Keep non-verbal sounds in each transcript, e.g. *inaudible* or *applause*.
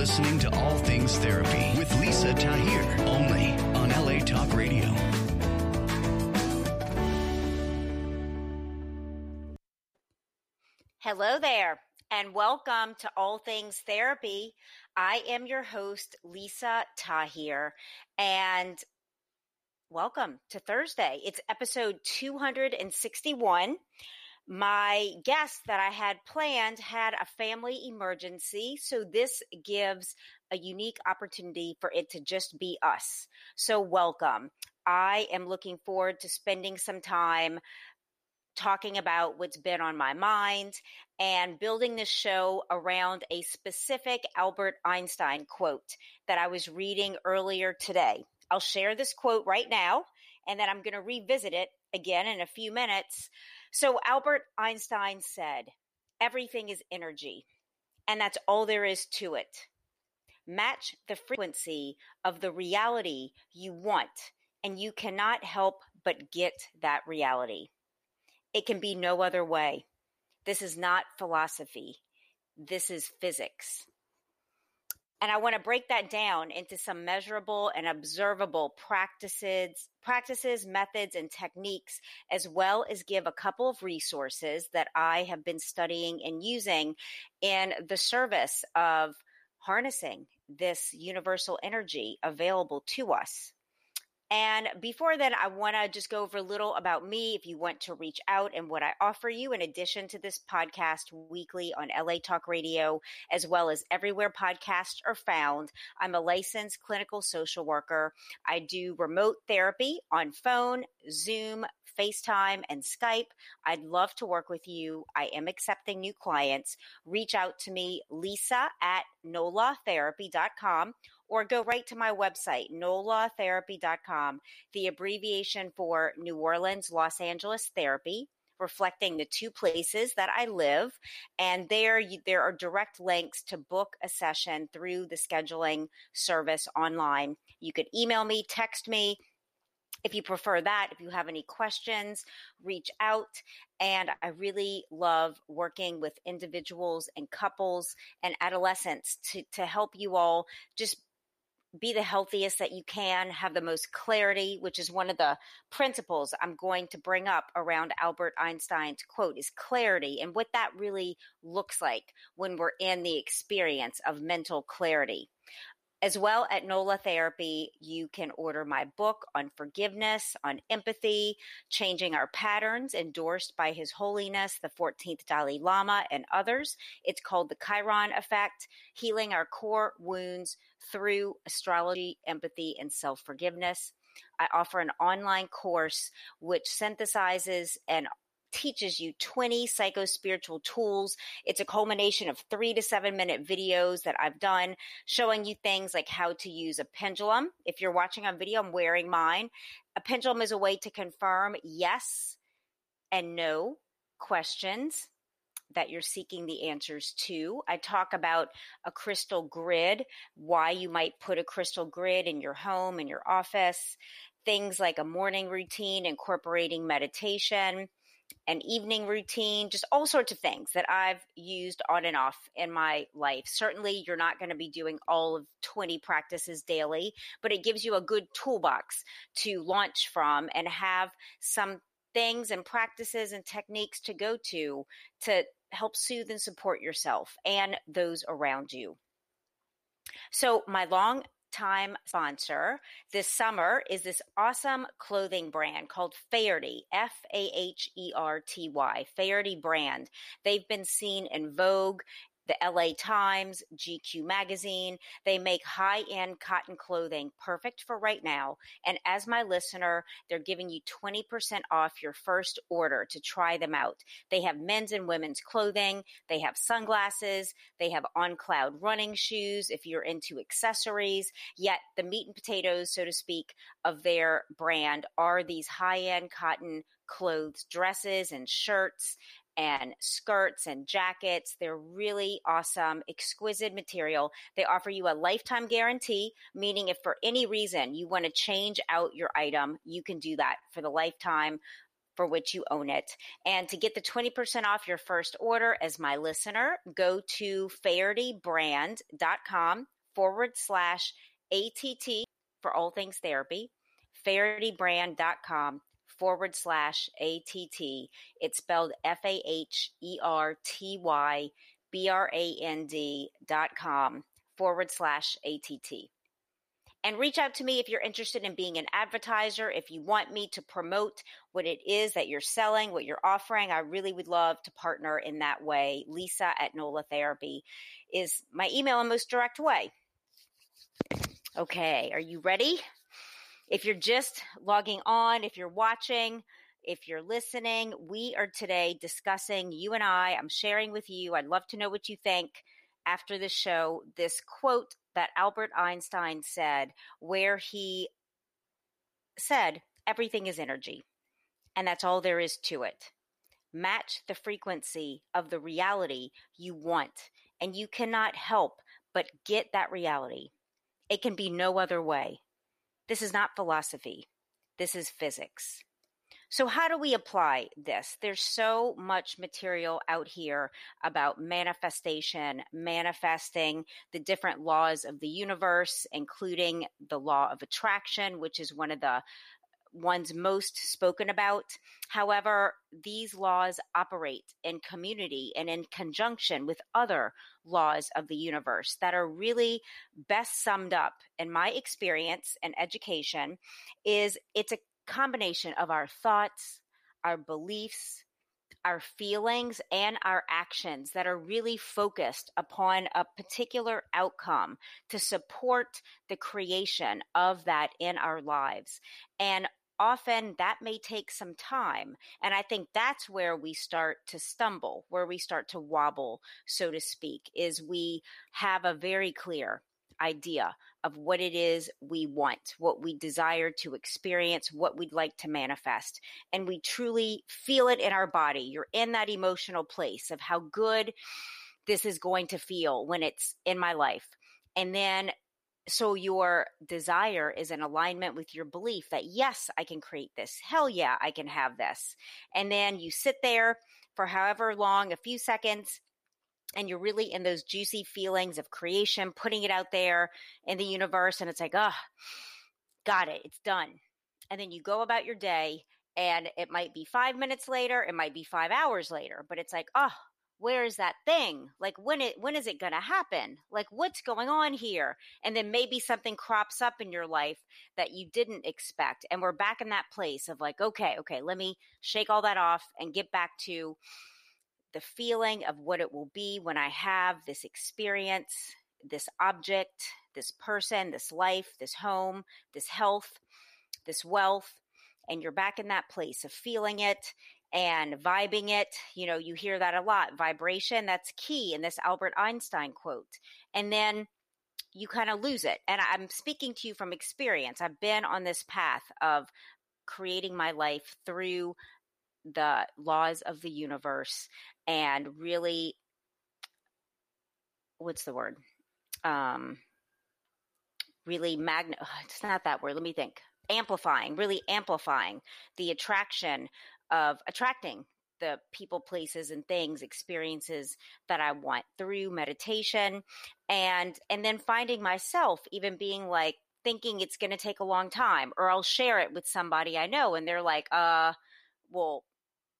Listening to All Things Therapy with Lisa Tahir, only on LA Talk Radio. Hello there, and welcome to All Things Therapy. I am your host, Lisa Tahir, and welcome to Thursday. It's episode 261. My guest that I had planned had a family emergency, so this gives a unique opportunity for it to just be us. So, welcome. I am looking forward to spending some time talking about what's been on my mind and building this show around a specific Albert Einstein quote that I was reading earlier today. I'll share this quote right now, and then I'm going to revisit it again in a few minutes. So, Albert Einstein said, Everything is energy, and that's all there is to it. Match the frequency of the reality you want, and you cannot help but get that reality. It can be no other way. This is not philosophy. This is physics. And I want to break that down into some measurable and observable practices, practices, methods, and techniques, as well as give a couple of resources that I have been studying and using in the service of harnessing this universal energy available to us. And before then, I want to just go over a little about me if you want to reach out and what I offer you in addition to this podcast weekly on LA Talk Radio, as well as everywhere podcasts are found. I'm a licensed clinical social worker. I do remote therapy on phone, Zoom, FaceTime, and Skype. I'd love to work with you. I am accepting new clients. Reach out to me, lisa at nolatherapy.com or go right to my website, nolatherapy.com, the abbreviation for New Orleans, Los Angeles Therapy reflecting the two places that I live. And there, you, there are direct links to book a session through the scheduling service online. You could email me, text me. If you prefer that, if you have any questions, reach out. And I really love working with individuals and couples and adolescents to, to help you all just be the healthiest that you can, have the most clarity, which is one of the principles I'm going to bring up around Albert Einstein's quote is clarity and what that really looks like when we're in the experience of mental clarity. As well at NOLA Therapy, you can order my book on forgiveness, on empathy, changing our patterns, endorsed by His Holiness, the 14th Dalai Lama, and others. It's called The Chiron Effect Healing Our Core Wounds Through Astrology, Empathy, and Self Forgiveness. I offer an online course which synthesizes and teaches you 20 psycho spiritual tools. It's a culmination of three to seven minute videos that I've done showing you things like how to use a pendulum. If you're watching on video, I'm wearing mine. A pendulum is a way to confirm yes and no questions that you're seeking the answers to. I talk about a crystal grid, why you might put a crystal grid in your home, in your office, things like a morning routine incorporating meditation an evening routine, just all sorts of things that I've used on and off in my life. Certainly, you're not going to be doing all of 20 practices daily, but it gives you a good toolbox to launch from and have some things and practices and techniques to go to to help soothe and support yourself and those around you. So, my long time sponsor this summer is this awesome clothing brand called Faherty, F A H E R T Y, Faherty brand. They've been seen in Vogue the LA Times, GQ magazine. They make high end cotton clothing perfect for right now. And as my listener, they're giving you 20% off your first order to try them out. They have men's and women's clothing. They have sunglasses. They have on cloud running shoes if you're into accessories. Yet the meat and potatoes, so to speak, of their brand are these high end cotton clothes, dresses and shirts and skirts and jackets. They're really awesome, exquisite material. They offer you a lifetime guarantee, meaning if for any reason you want to change out your item, you can do that for the lifetime for which you own it. And to get the 20% off your first order as my listener, go to fahertybrand.com forward slash ATT for all things therapy, fahertybrand.com forward slash ATT. It's spelled F A H E R T Y B R A N D dot com forward slash ATT. And reach out to me if you're interested in being an advertiser, if you want me to promote what it is that you're selling, what you're offering. I really would love to partner in that way. Lisa at NOLA Therapy is my email and most direct way. Okay, are you ready? If you're just logging on, if you're watching, if you're listening, we are today discussing, you and I, I'm sharing with you. I'd love to know what you think after the show. This quote that Albert Einstein said, where he said, everything is energy. And that's all there is to it. Match the frequency of the reality you want, and you cannot help but get that reality. It can be no other way. This is not philosophy, this is physics. So, how do we apply this? There's so much material out here about manifestation, manifesting the different laws of the universe, including the law of attraction, which is one of the ones most spoken about. However, these laws operate in community and in conjunction with other laws of the universe that are really best summed up in my experience and education is it's a combination of our thoughts, our beliefs, our feelings, and our actions that are really focused upon a particular outcome to support the creation of that in our lives. And often that may take some time. And I think that's where we start to stumble, where we start to wobble, so to speak, is we have a very clear idea of what it is we want, what we desire to experience, what we'd like to manifest. And we truly feel it in our body. You're in that emotional place of how good this is going to feel when it's in my life. And then so your desire is in alignment with your belief that yes, I can create this. Hell yeah, I can have this. And then you sit there for however long, a few seconds, and you're really in those juicy feelings of creation, putting it out there in the universe. And it's like, oh, got it. It's done. And then you go about your day and it might be five minutes later. It might be five hours later, but it's like, oh, where is that thing? Like when it when is it going to happen? Like what's going on here? And then maybe something crops up in your life that you didn't expect and we're back in that place of like okay okay let me shake all that off and get back to the feeling of what it will be when I have this experience, this object, this person, this life, this home, this health, this wealth, and you're back in that place of feeling it and vibing it. You know, you hear that a lot. Vibration, that's key in this Albert Einstein quote. And then you kind of lose it. And I'm speaking to you from experience. I've been on this path of creating my life through the laws of the universe and really what's the word um really magna *sighs* it's not that word let me think amplifying really amplifying the attraction of attracting the people places and things experiences that i want through meditation and and then finding myself even being like thinking it's going to take a long time or i'll share it with somebody i know and they're like uh well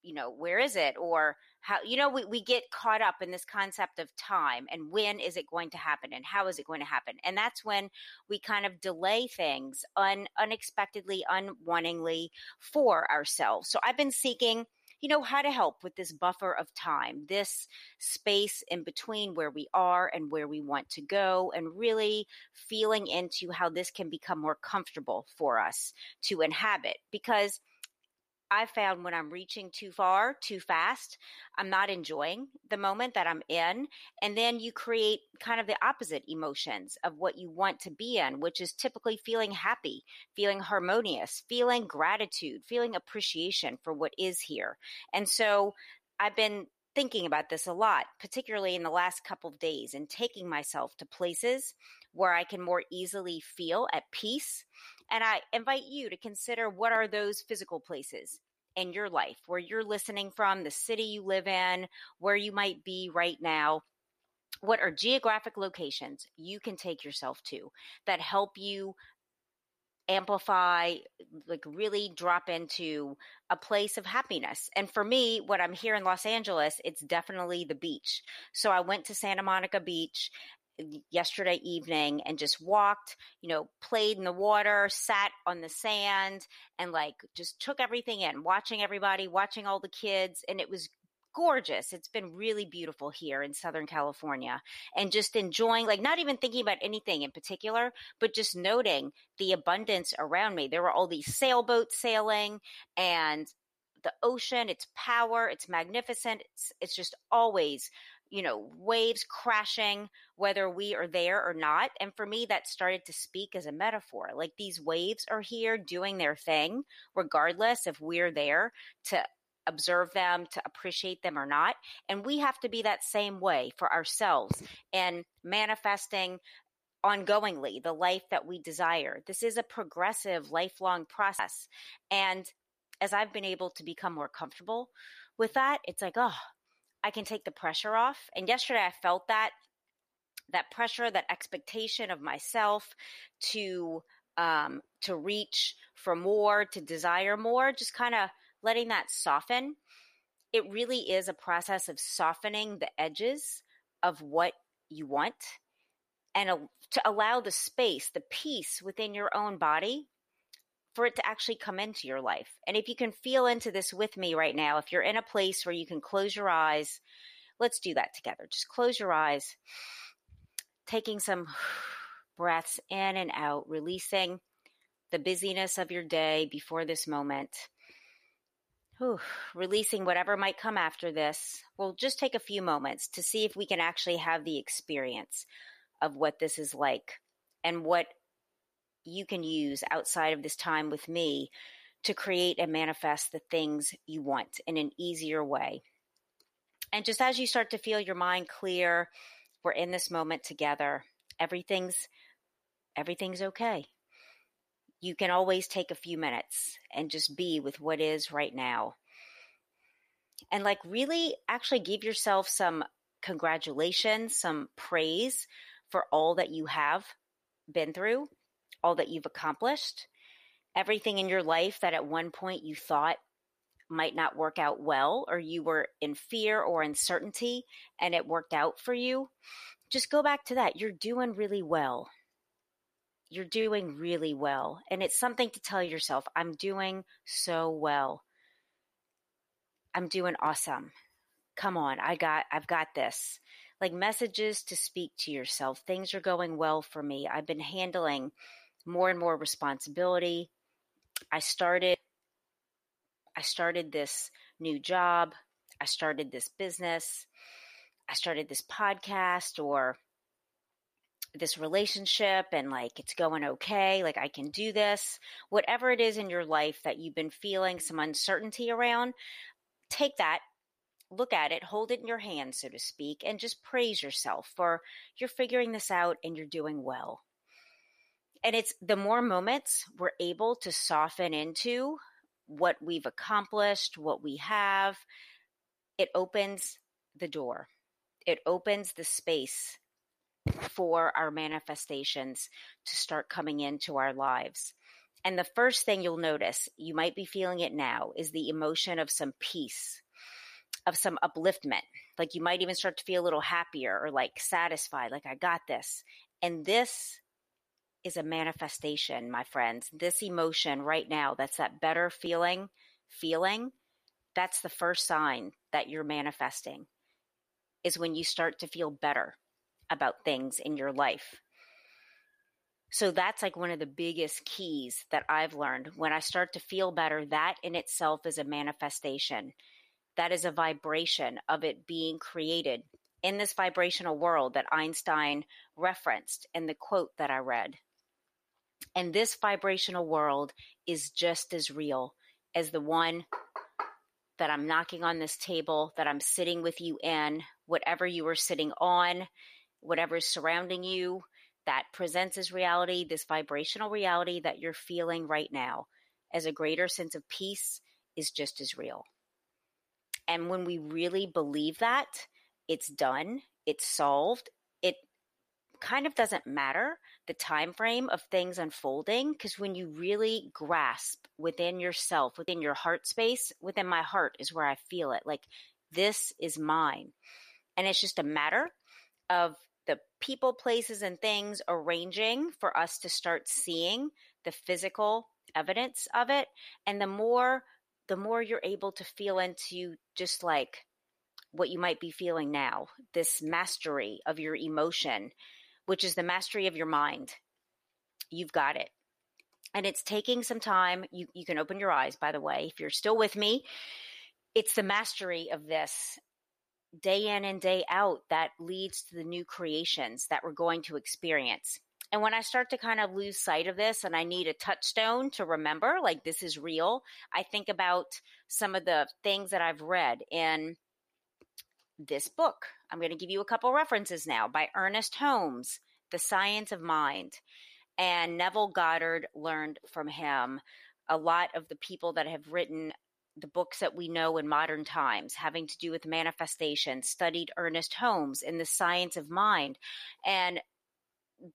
you know, where is it? Or how, you know, we, we get caught up in this concept of time and when is it going to happen and how is it going to happen? And that's when we kind of delay things un, unexpectedly, unwantingly for ourselves. So I've been seeking you know, how to help with this buffer of time, this space in between where we are and where we want to go, and really feeling into how this can become more comfortable for us to inhabit. Because I found when I'm reaching too far, too fast, I'm not enjoying the moment that I'm in. And then you create kind of the opposite emotions of what you want to be in, which is typically feeling happy, feeling harmonious, feeling gratitude, feeling appreciation for what is here. And so I've been thinking about this a lot, particularly in the last couple of days, and taking myself to places where I can more easily feel at peace. And I invite you to consider what are those physical places in your life, where you're listening from, the city you live in, where you might be right now. What are geographic locations you can take yourself to that help you amplify, like really drop into a place of happiness. And for me, when I'm here in Los Angeles, it's definitely the beach. So I went to Santa Monica Beach yesterday evening and just walked, you know, played in the water, sat on the sand, and like just took everything in, watching everybody, watching all the kids. And it was gorgeous. It's been really beautiful here in Southern California and just enjoying, like, not even thinking about anything in particular, but just noting the abundance around me. There were all these sailboats sailing and the ocean, its power, it's magnificent. It's, it's just always you know, waves crashing, whether we are there or not. And for me, that started to speak as a metaphor. Like these waves are here doing their thing, regardless if we're there to observe them, to appreciate them or not. And we have to be that same way for ourselves and manifesting ongoingly the life that we desire. This is a progressive, lifelong process. And as I've been able to become more comfortable with that, it's like, oh, I can take the pressure off. And yesterday I felt that that pressure, that expectation of myself to um, to reach for more, to desire more, just kind of letting that soften. It really is a process of softening the edges of what you want and a, to allow the space, the peace within your own body for it to actually come into your life. And if you can feel into this with me right now, if you're in a place where you can close your eyes, let's do that together. Just close your eyes, taking some *sighs* breaths in and out, releasing the busyness of your day before this moment. Whew, releasing whatever might come after this. We'll just take a few moments to see if we can actually have the experience of what this is like and what you can use outside of this time with me to create and manifest the things you want in an easier way. And just as you start to feel your mind clear, we're in this moment together. Everything's everything's okay. You can always take a few minutes and just be with what is right now. And like really actually give yourself some congratulations, some praise for all that you have been through all that you've accomplished, everything in your life that at one point you thought might not work out well, or you were in fear or uncertainty and it worked out for you, just go back to that. You're doing really well. You're doing really well. And it's something to tell yourself, I'm doing so well. I'm doing awesome. Come on, I got I've got this. Like messages to speak to yourself. Things are going well for me. I've been handling more and more responsibility. I started I started this new job. I started this business. I started this podcast or this relationship and like it's going okay, like I can do this. Whatever it is in your life that you've been feeling some uncertainty around, take that, look at it, hold it in your hand, so to speak, and just praise yourself for you're figuring this out and you're doing well and it's the more moments we're able to soften into what we've accomplished, what we have, it opens the door. It opens the space for our manifestations to start coming into our lives. And the first thing you'll notice, you might be feeling it now, is the emotion of some peace, of some upliftment. Like you might even start to feel a little happier or like satisfied, like I got this. And this is a manifestation, my friends. This emotion right now, that's that better feeling, feeling, that's the first sign that you're manifesting, is when you start to feel better about things in your life. So that's like one of the biggest keys that I've learned. When I start to feel better, that in itself is a manifestation. That is a vibration of it being created in this vibrational world that Einstein referenced in the quote that I read. And this vibrational world is just as real as the one that I'm knocking on this table, that I'm sitting with you in, whatever you are sitting on, whatever is surrounding you, that presents as reality, this vibrational reality that you're feeling right now, as a greater sense of peace is just as real. And when we really believe that, it's done, it's solved, kind of doesn't matter the time frame of things unfolding because when you really grasp within yourself, within your heart space, within my heart is where I feel it. Like this is mine. And it's just a matter of the people, places, and things arranging for us to start seeing the physical evidence of it. And the more, the more you're able to feel into just like what you might be feeling now, this mastery of your emotion, which is the mastery of your mind. You've got it. And it's taking some time. You, you can open your eyes, by the way, if you're still with me. It's the mastery of this day in and day out that leads to the new creations that we're going to experience. And when I start to kind of lose sight of this and I need a touchstone to remember, like this is real, I think about some of the things that I've read in this book. I'm going to give you a couple references now by Ernest Holmes, The Science of Mind. And Neville Goddard learned from him. A lot of the people that have written the books that we know in modern times having to do with manifestation studied Ernest Holmes in the science of mind and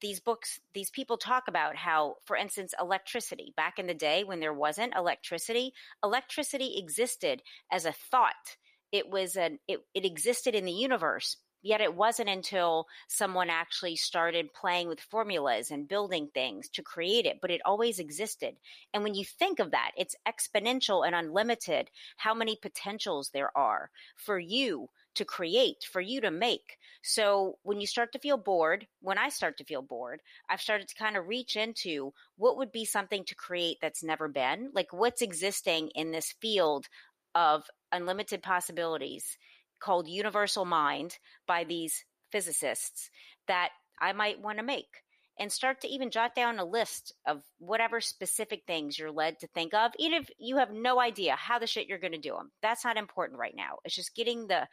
these books these people talk about how for instance electricity back in the day when there wasn't electricity electricity existed as a thought it was an it, it existed in the universe Yet it wasn't until someone actually started playing with formulas and building things to create it, but it always existed. And when you think of that, it's exponential and unlimited how many potentials there are for you to create, for you to make. So when you start to feel bored, when I start to feel bored, I've started to kind of reach into what would be something to create that's never been, like what's existing in this field of unlimited possibilities called Universal Mind by these physicists that I might want to make and start to even jot down a list of whatever specific things you're led to think of, even if you have no idea how the shit you're going to do them. That's not important right now. It's just getting the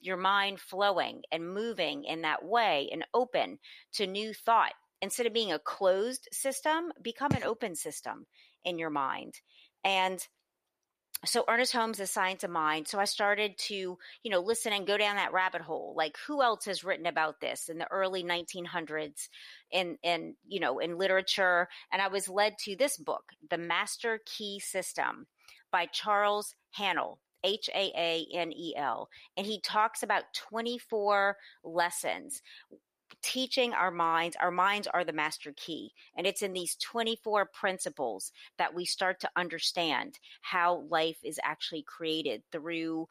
your mind flowing and moving in that way and open to new thought. Instead of being a closed system, become an open system in your mind. And so Ernest Holmes, The Science of Mind. So I started to, you know, listen and go down that rabbit hole. Like who else has written about this in the early 1900s in, in, you know, in literature? And I was led to this book, The Master Key System by Charles Haanel. H A A N E L. And he talks about 24 lessons teaching our minds our minds are the master key and it's in these 24 principles that we start to understand how life is actually created through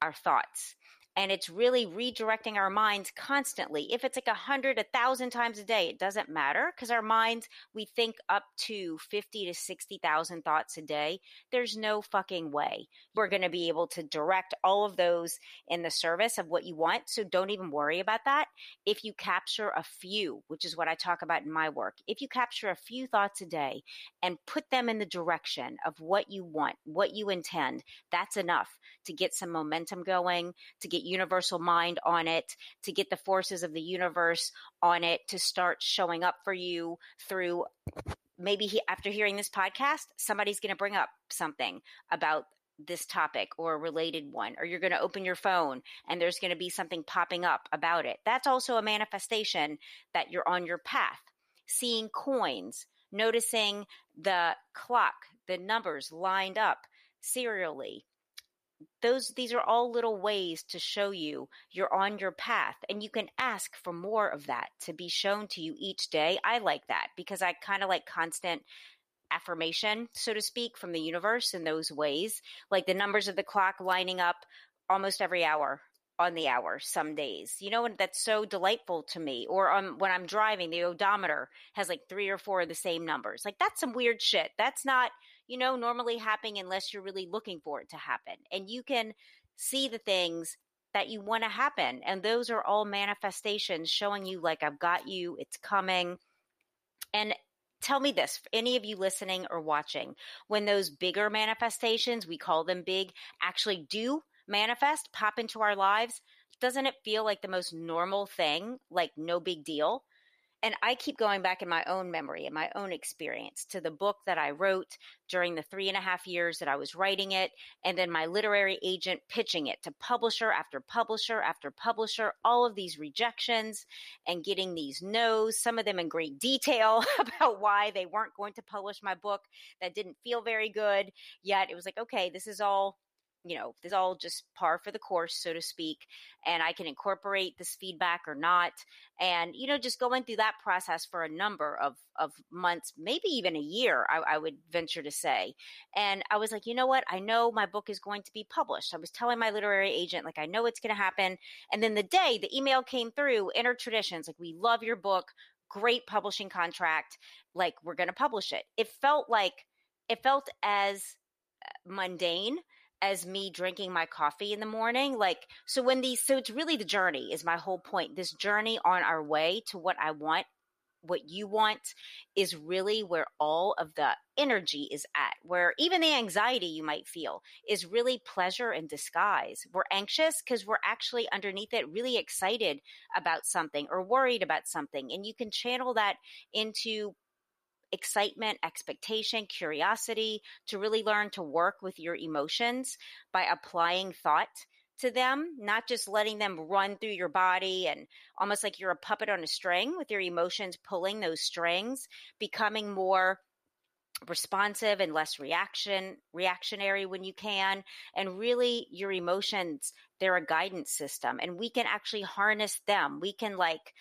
our thoughts and it's really redirecting our minds constantly. If it's like a hundred, a thousand times a day, it doesn't matter because our minds, we think up to 50 to 60,000 thoughts a day. There's no fucking way we're going to be able to direct all of those in the service of what you want. So don't even worry about that. If you capture a few, which is what I talk about in my work, if you capture a few thoughts a day and put them in the direction of what you want, what you intend, that's enough to get some momentum going, to get universal mind on it, to get the forces of the universe on it to start showing up for you through maybe he, after hearing this podcast, somebody's going to bring up something about this topic or a related one, or you're going to open your phone and there's going to be something popping up about it. That's also a manifestation that you're on your path. Seeing coins, noticing the clock, the numbers lined up serially, those these are all little ways to show you you're on your path and you can ask for more of that to be shown to you each day. I like that because i kind of like constant affirmation so to speak from the universe in those ways like the numbers of the clock lining up almost every hour on the hour some days you know and that's so delightful to me or um, when i'm driving the odometer has like three or four of the same numbers like that's some weird shit that's not you know, normally happening unless you're really looking for it to happen. And you can see the things that you want to happen. And those are all manifestations showing you, like, I've got you, it's coming. And tell me this any of you listening or watching, when those bigger manifestations, we call them big, actually do manifest, pop into our lives, doesn't it feel like the most normal thing, like no big deal? And I keep going back in my own memory and my own experience to the book that I wrote during the three and a half years that I was writing it, and then my literary agent pitching it to publisher after publisher after publisher, all of these rejections and getting these no's, some of them in great detail *laughs* about why they weren't going to publish my book that didn't feel very good. Yet it was like, okay, this is all you know, this is all just par for the course, so to speak, and I can incorporate this feedback or not. And, you know, just going through that process for a number of, of months, maybe even a year, I, I would venture to say. And I was like, you know what? I know my book is going to be published. I was telling my literary agent, like, I know it's going to happen. And then the day the email came through, Inner Traditions, like, we love your book, great publishing contract, like, we're going to publish it. It felt like, it felt as uh, mundane as me drinking my coffee in the morning. Like, so when these, so it's really the journey is my whole point. This journey on our way to what I want, what you want is really where all of the energy is at, where even the anxiety you might feel is really pleasure in disguise. We're anxious because we're actually underneath it really excited about something or worried about something. And you can channel that into excitement, expectation, curiosity, to really learn to work with your emotions by applying thought to them, not just letting them run through your body and almost like you're a puppet on a string with your emotions pulling those strings, becoming more responsive and less reaction reactionary when you can and really your emotions they're a guidance system and we can actually harness them. We can like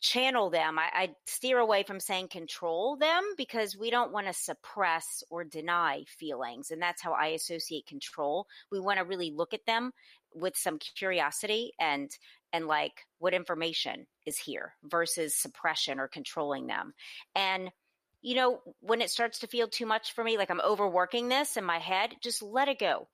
channel them. I, I, steer away from saying control them because we don't want to suppress or deny feelings. And that's how I associate control. We want to really look at them with some curiosity and and like what information is here versus suppression or controlling them. And you know, when it starts to feel too much for me, like I'm overworking this in my head, just let it go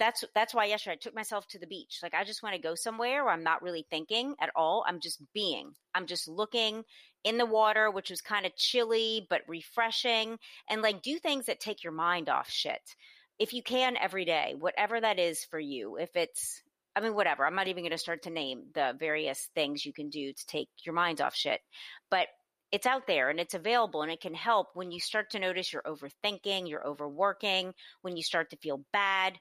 that's that's why yesterday I took myself to the beach. Like I just want to go somewhere where I'm not really thinking at all. I'm just being. I'm just looking in the water, which was kind of chilly but refreshing, and like do things that take your mind off shit. If you can every day, whatever that is for you. If it's I mean, whatever. I'm not even going to start to name the various things you can do to take your mind off shit. But it's out there and it's available and it can help when you start to notice you're overthinking, you're overworking, when you start to feel bad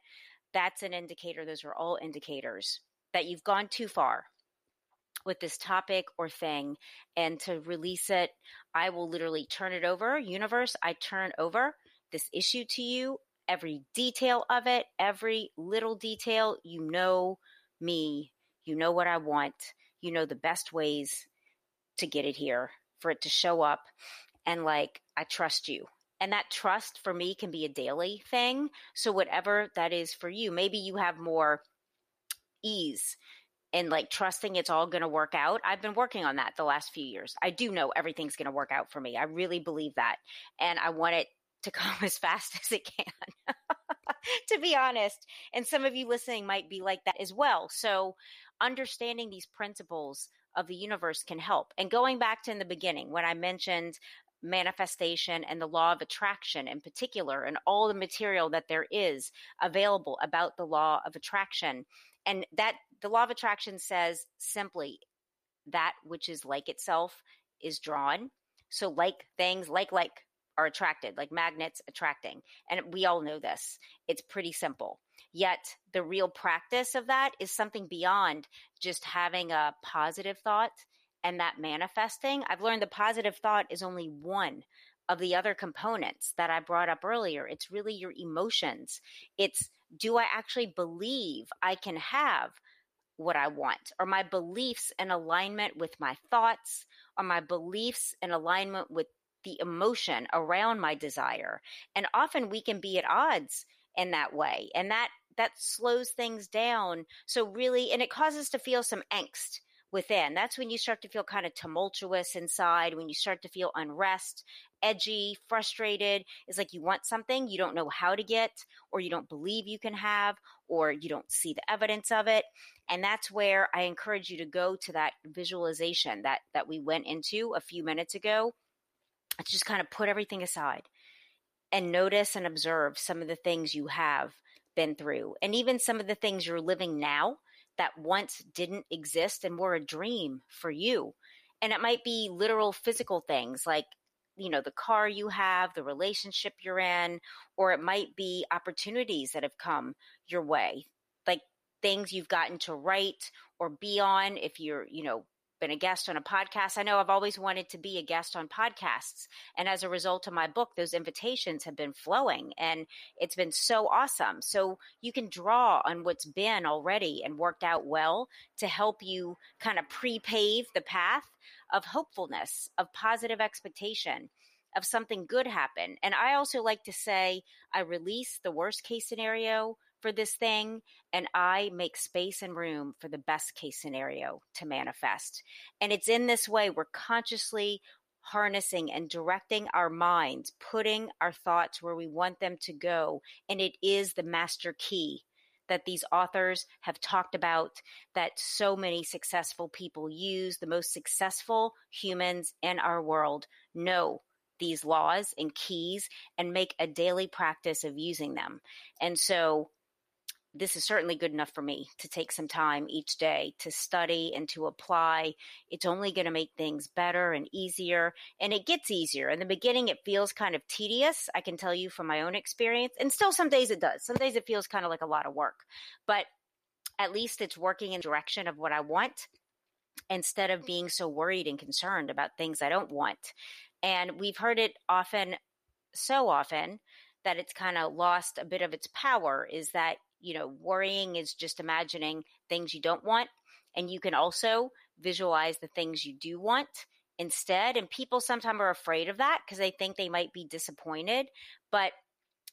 that's an indicator. Those are all indicators that you've gone too far with this topic or thing. And to release it, I will literally turn it over. Universe, I turn over this issue to you, every detail of it, every little detail. You know me, you know what I want, you know the best ways to get it here, for it to show up. And like, I trust you. And that trust for me can be a daily thing. So, whatever that is for you, maybe you have more ease in like trusting it's all going to work out. I've been working on that the last few years. I do know everything's going to work out for me. I really believe that. And I want it to *laughs* come as fast as it can, *laughs* to be honest. And some of you listening might be like that as well. So, understanding these principles of the universe can help. And going back to in the beginning, when I mentioned manifestation and the law of attraction in particular, and all the material that there is available about the law of attraction. And that the law of attraction says simply that which is like itself is drawn. So, like things, like, like, are attracted, like magnets attracting. And we all know this. It's pretty simple. Yet the real practice of that is something beyond just having a positive thought and that manifesting, I've learned the positive thought is only one of the other components that I brought up earlier. It's really your emotions. It's do I actually believe I can have what I want? Are my beliefs in alignment with my thoughts? Are my beliefs in alignment with the emotion around my desire? And often we can be at odds in that way. And that that slows things down. So really and it causes to feel some angst within. That's when you start to feel kind of tumultuous inside, when you start to feel unrest, edgy, frustrated. It's like you want something you don't know how to get, or you don't believe you can have, or you don't see the evidence of it. And that's where I encourage you to go to that visualization that, that we went into a few minutes ago. It's just kind of put everything aside and notice and observe some of the things you have been through and even some of the things you're living now that once didn't exist and were a dream for you. And it might be literal physical things like you know the car you have the relationship you're in or it might be opportunities that have come your way like things you've gotten to write or be on if you're you know been a guest on a podcast. I know I've always wanted to be a guest on podcasts. And as a result of my book, those invitations have been flowing and it's been so awesome. So you can draw on what's been already and worked out well to help you kind of pre pave the path of hopefulness, of positive expectation, of something good happen. And I also like to say, I release the worst case scenario for this thing and I make space and room for the best case scenario to manifest. And it's in this way we're consciously harnessing and directing our minds, putting our thoughts where we want them to go. And it is the master key that these authors have talked about that so many successful people use. The most successful humans in our world know these laws and keys and make a daily practice of using them. And so this is certainly good enough for me to take some time each day to study and to apply. It's only going to make things better and easier. And it gets easier. In the beginning, it feels kind of tedious. I can tell you from my own experience. And still, some days it does. Some days it feels kind of like a lot of work. But at least it's working in direction of what I want instead of being so worried and concerned about things I don't want. And we've heard it often, so often, that it's kind of lost a bit of its power is that you know, worrying is just imagining things you don't want. And you can also visualize the things you do want instead. And people sometimes are afraid of that because they think they might be disappointed. But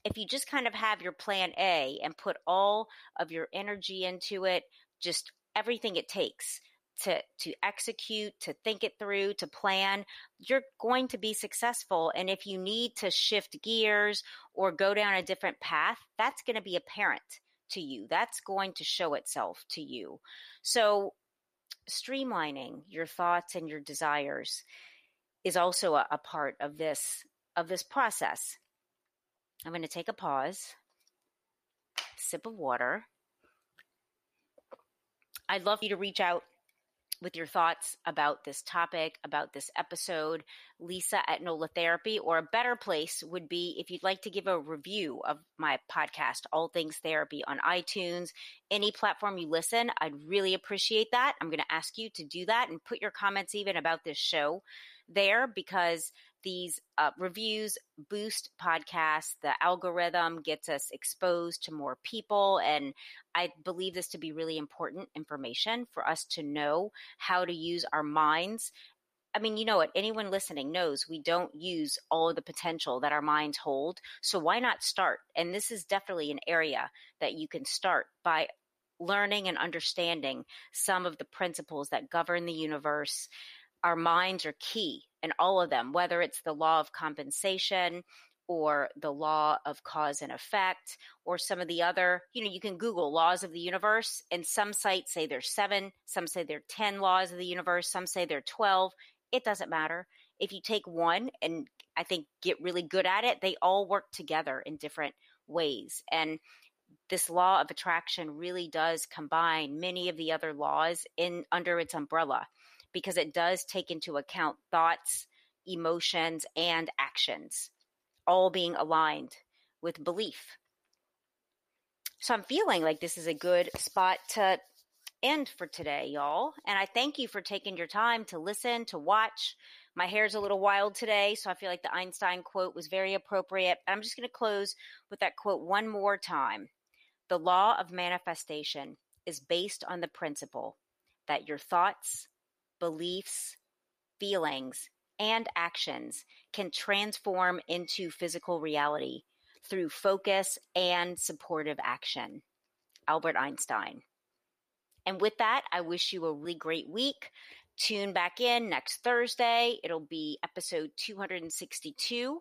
if you just kind of have your plan A and put all of your energy into it, just everything it takes to to execute, to think it through, to plan, you're going to be successful. And if you need to shift gears or go down a different path, that's going to be apparent to you. That's going to show itself to you. So, streamlining your thoughts and your desires is also a, a part of this of this process. I'm going to take a pause, sip of water. I'd love you to reach out with your thoughts about this topic, about this episode, Lisa at NOLA Therapy, or a better place would be if you'd like to give a review of my podcast, All Things Therapy, on iTunes, any platform you listen. I'd really appreciate that. I'm going to ask you to do that and put your comments even about this show there because these uh, reviews boost podcasts. The algorithm gets us exposed to more people. And I believe this to be really important information for us to know how to use our minds. I mean, you know what? Anyone listening knows we don't use all of the potential that our minds hold. So why not start? And this is definitely an area that you can start by learning and understanding some of the principles that govern the universe. Our minds are key and all of them, whether it's the law of compensation or the law of cause and effect or some of the other, you know, you can Google laws of the universe, and some sites say there's seven, some say there are 10 laws of the universe, some say there are 12. It doesn't matter. If you take one and I think get really good at it, they all work together in different ways. And this law of attraction really does combine many of the other laws in under its umbrella because it does take into account thoughts, emotions, and actions, all being aligned with belief. So I'm feeling like this is a good spot to end for today, y'all. And I thank you for taking your time to listen, to watch. My hair's a little wild today, so I feel like the Einstein quote was very appropriate. I'm just going to close with that quote one more time. The law of manifestation is based on the principle that your thoughts, beliefs, feelings, and actions can transform into physical reality through focus and supportive action. Albert Einstein. And with that, I wish you a really great week. Tune back in next Thursday. It'll be episode 262.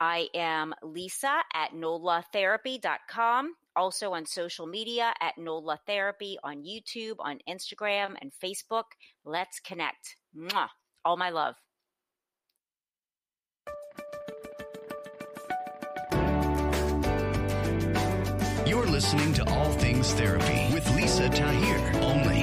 I am Lisa at nolatherapy.com. Also on social media at Nola Therapy on YouTube, on Instagram, and Facebook. Let's connect. Mwah. All my love. You're listening to All Things Therapy with Lisa Tahir, only